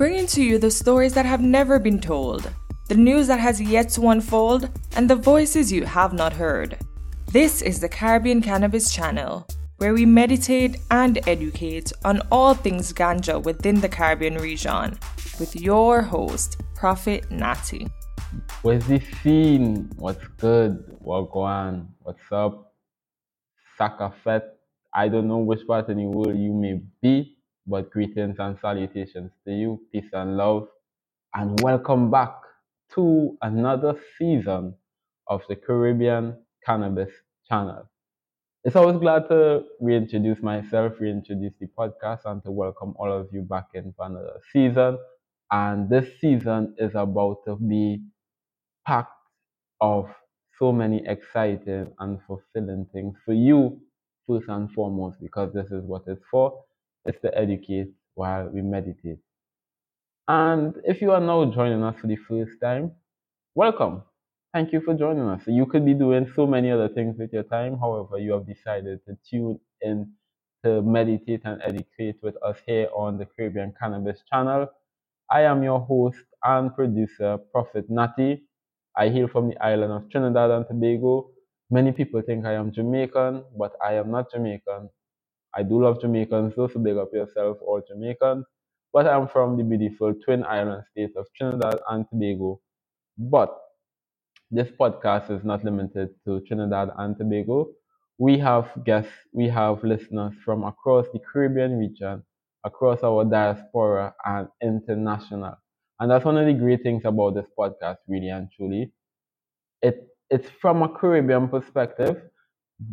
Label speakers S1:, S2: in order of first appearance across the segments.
S1: bringing to you the stories that have never been told, the news that has yet to unfold, and the voices you have not heard. This is the Caribbean Cannabis Channel, where we meditate and educate on all things ganja within the Caribbean region, with your host, Prophet Natty.
S2: Where's the scene? What's good? What on? What's up? Sakafet. I don't know which part in the world you may be, but greetings and salutations to you. Peace and love. And welcome back to another season of the Caribbean Cannabis Channel. It's always glad to reintroduce myself, reintroduce the podcast, and to welcome all of you back in for another season. And this season is about to be packed of so many exciting and fulfilling things for you, first and foremost, because this is what it's for. It's to educate while we meditate. And if you are now joining us for the first time, welcome. Thank you for joining us. You could be doing so many other things with your time. However, you have decided to tune in to meditate and educate with us here on the Caribbean Cannabis channel. I am your host and producer, Prophet Natty. I hail from the island of Trinidad and Tobago. Many people think I am Jamaican, but I am not Jamaican. I do love Jamaicans, so, so big up yourself, all Jamaicans. But I'm from the beautiful Twin Island state of Trinidad and Tobago. But this podcast is not limited to Trinidad and Tobago. We have guests, we have listeners from across the Caribbean region, across our diaspora, and international. And that's one of the great things about this podcast, really and truly. It, it's from a Caribbean perspective,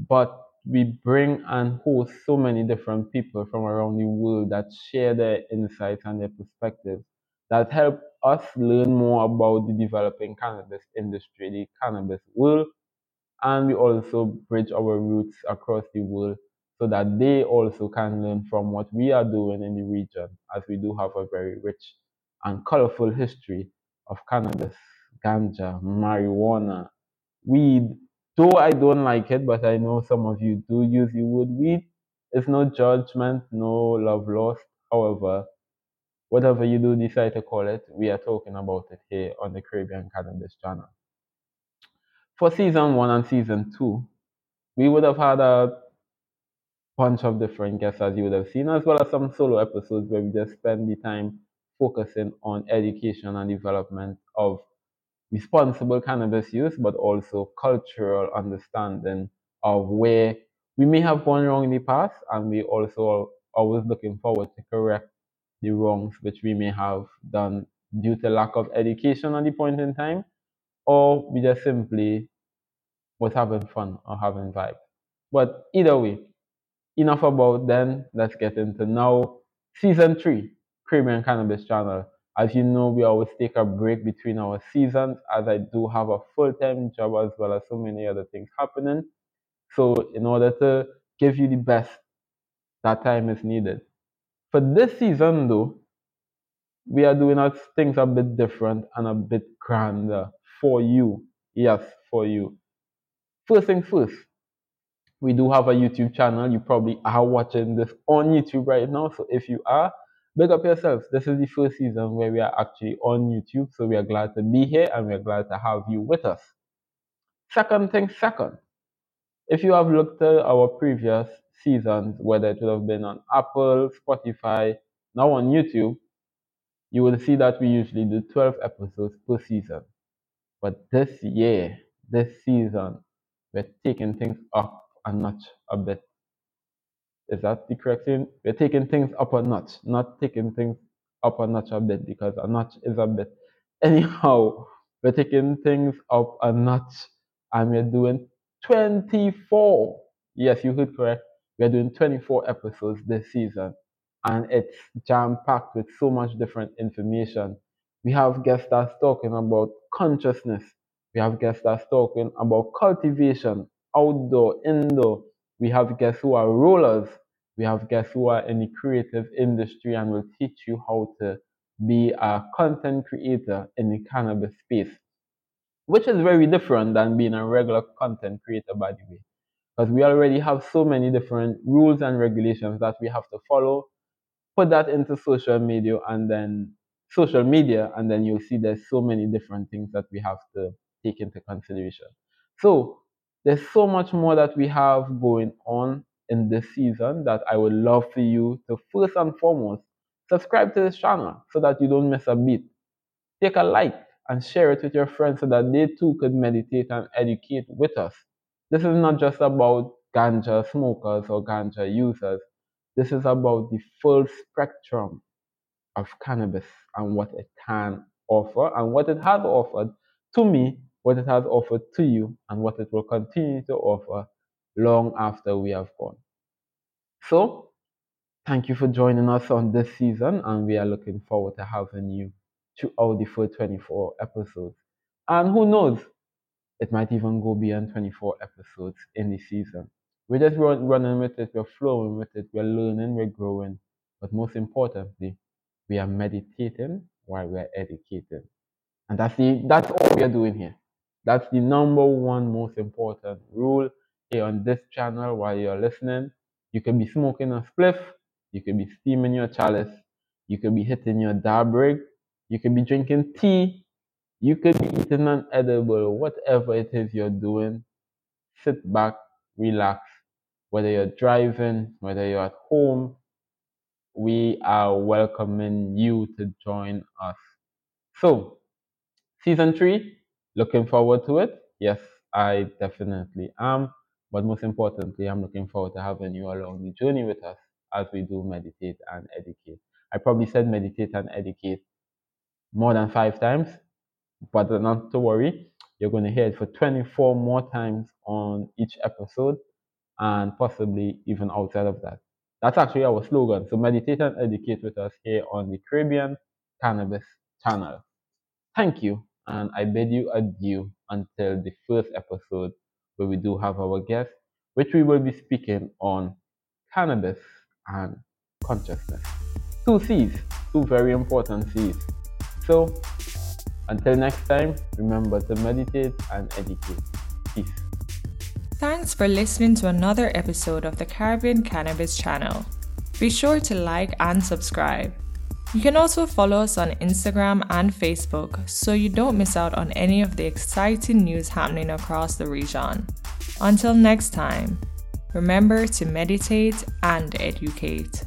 S2: but we bring and host so many different people from around the world that share their insights and their perspectives that help us learn more about the developing cannabis industry, the cannabis world, and we also bridge our roots across the world so that they also can learn from what we are doing in the region, as we do have a very rich and colorful history of cannabis, ganja, marijuana, weed, Though I don't like it, but I know some of you do use the word weed. It's no judgment, no love lost. However, whatever you do decide to call it, we are talking about it here on the Caribbean Cannabis channel. For season one and season two, we would have had a bunch of different guests as you would have seen, as well as some solo episodes where we just spend the time focusing on education and development of responsible cannabis use, but also cultural understanding of where we may have gone wrong in the past, and we also are always looking forward to correct the wrongs which we may have done due to lack of education at the point in time, or we just simply was having fun or having vibes. But either way, enough about then. Let's get into now season three, Caribbean Cannabis Channel. As you know, we always take a break between our seasons as I do have a full time job as well as so many other things happening. So, in order to give you the best, that time is needed. For this season, though, we are doing our things a bit different and a bit grander for you. Yes, for you. First things first, we do have a YouTube channel. You probably are watching this on YouTube right now. So if you are, big up yourselves. This is the first season where we are actually on YouTube, so we are glad to be here and we are glad to have you with us. Second thing, second, if you have looked at our previous seasons, whether it would have been on Apple, Spotify, now on YouTube, you will see that we usually do 12 episodes per season. But this year, this season, we're taking things up a notch a bit is that the correct thing? We're taking things up a notch, not taking things up a notch a bit because a notch is a bit. Anyhow, we're taking things up a notch and we're doing 24. Yes, you heard correct. We're doing 24 episodes this season and it's jam packed with so much different information. We have guests that's talking about consciousness. We have guests that's talking about cultivation, outdoor, indoor. We have guests who are rollers. We have guests who are in the creative industry and will teach you how to be a content creator in the cannabis space, which is very different than being a regular content creator, by the way. Because we already have so many different rules and regulations that we have to follow, put that into social media, and then social media, and then you'll see there's so many different things that we have to take into consideration. So there's so much more that we have going on in this season that I would love for you to first and foremost subscribe to this channel so that you don't miss a beat. Take a like and share it with your friends so that they too could meditate and educate with us. This is not just about ganja smokers or ganja users. This is about the full spectrum of cannabis and what it can offer and what it has offered to me, what it has offered to you, and what it will continue to offer long after we have gone. So, thank you for joining us on this season, and we are looking forward to having you throughout the full 24 episodes. And who knows, it might even go beyond 24 episodes in the season. We're just run, running with it, we're flowing with it, we're learning, we're growing. But most importantly, we are meditating while we're educating. And that's the that's all we are doing here. That's the number one most important rule here on this channel while you're listening. You can be smoking a spliff, you can be steaming your chalice, you can be hitting your dab rig, you can be drinking tea, you could be eating an edible, whatever it is you're doing. Sit back, relax. Whether you're driving, whether you're at home, we are welcoming you to join us. So, season three, looking forward to it? Yes, I definitely am. But most importantly, I'm looking forward to having you along the journey with us as we do meditate and educate. I probably said meditate and educate more than five times, but not to worry. You're going to hear it for 24 more times on each episode and possibly even outside of that. That's actually our slogan. So meditate and educate with us here on the Caribbean Cannabis channel. Thank you, and I bid you adieu until the first episode where we do have our guest, which we will be speaking on cannabis and consciousness. Two C's, two very important C's. So until next time, remember to meditate and educate. Peace.
S1: Thanks for listening to another episode of the Caribbean Cannabis channel. Be sure to like and subscribe. You can also follow us on Instagram and Facebook so you don't miss out on any of the exciting news happening across the region. Until next time, remember to meditate and educate.